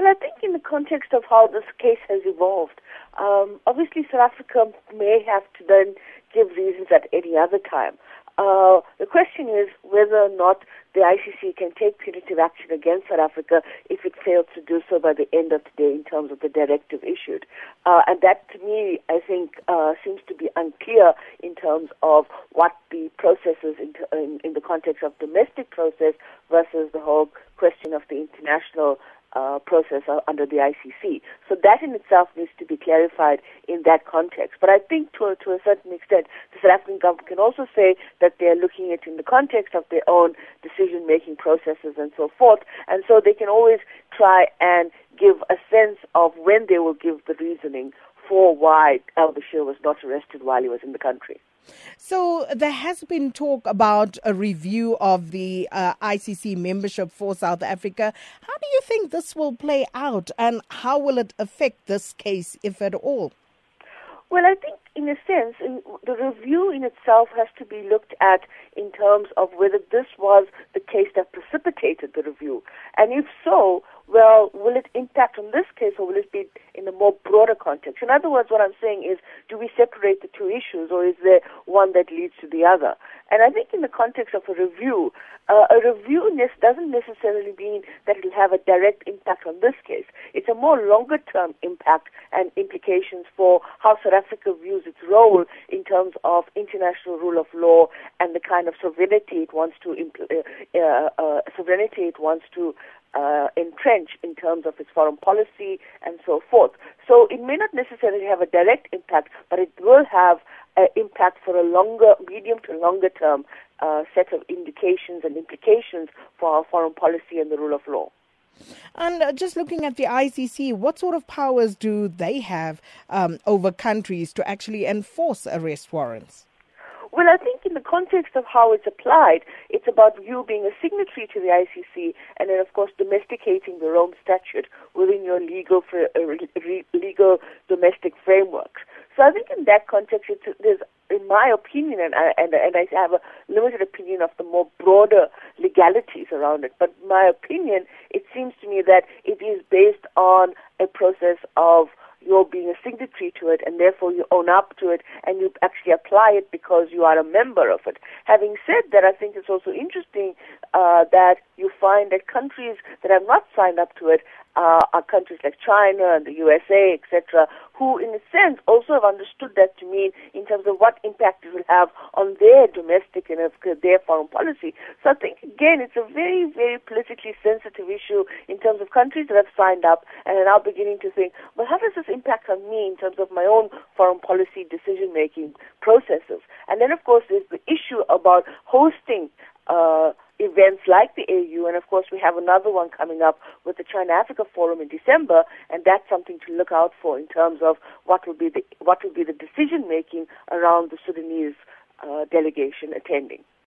Well, I think in the context of how this case has evolved, um, obviously South Africa may have to then give reasons at any other time. Uh, the question is whether or not the ICC can take punitive action against South Africa if it fails to do so by the end of the day in terms of the directive issued. Uh, and that, to me, I think, uh, seems to be unclear in terms of what the processes in, in, in the context of domestic process versus the whole question of the international uh, process under the ICC. So that in itself needs to be clarified in that context. But I think to a, to a certain extent, the South African government can also say that they are looking at it in the context of their own decision-making processes and so forth. And so they can always try and give a sense of when they will give the reasoning for why al-Bashir was not arrested while he was in the country. So there has been talk about a review of the uh, ICC membership for South Africa. How do you think this will play out and how will it affect this case, if at all? Well, I think in a sense, in, the review in itself has to be looked at in terms of whether this was the case that precipitated the review. And if so, well, will it impact on this case or will it be in a more broader context? In other words, what I'm saying is, do we separate the two issues or is there one that leads to the other? And I think in the context of a review, uh, a review doesn't necessarily mean that it will have a direct impact on this case. It's a more longer term impact and implications for how South Africa views its role terms of international rule of law and the kind of sovereignty it wants to impl- uh, uh, uh, sovereignty it wants to uh, entrench in terms of its foreign policy and so forth. So it may not necessarily have a direct impact, but it will have an impact for a longer, medium to longer term uh, set of indications and implications for our foreign policy and the rule of law. And uh, just looking at the ICC, what sort of powers do they have um, over countries to actually enforce arrest warrants? Well, I think in the context of how it's applied, it's about you being a signatory to the ICC and then, of course, domesticating the Rome Statute within your legal, uh, legal domestic framework. So I think in that context, it's, there's, in my opinion, and I, and, and I have a limited opinion of the more broader legalities around it, but my opinion, it seems to me that it is based on a process of you're being a signatory to it and therefore you own up to it and you actually apply it because you are a member of it. Having said that, I think it's also interesting uh, that find that countries that have not signed up to it uh, are countries like China and the USA, etc., who, in a sense, also have understood that to mean in terms of what impact it will have on their domestic and their foreign policy. So I think, again, it's a very, very politically sensitive issue in terms of countries that have signed up and are now beginning to think, well, how does this impact on me in terms of my own foreign policy decision-making processes? And then, of course, there's the issue about hosting uh, events like the AU, and of course we have another one coming up with the China Africa Forum in December, and that's something to look out for in terms of what will be the what will be the decision making around the Sudanese uh, delegation attending.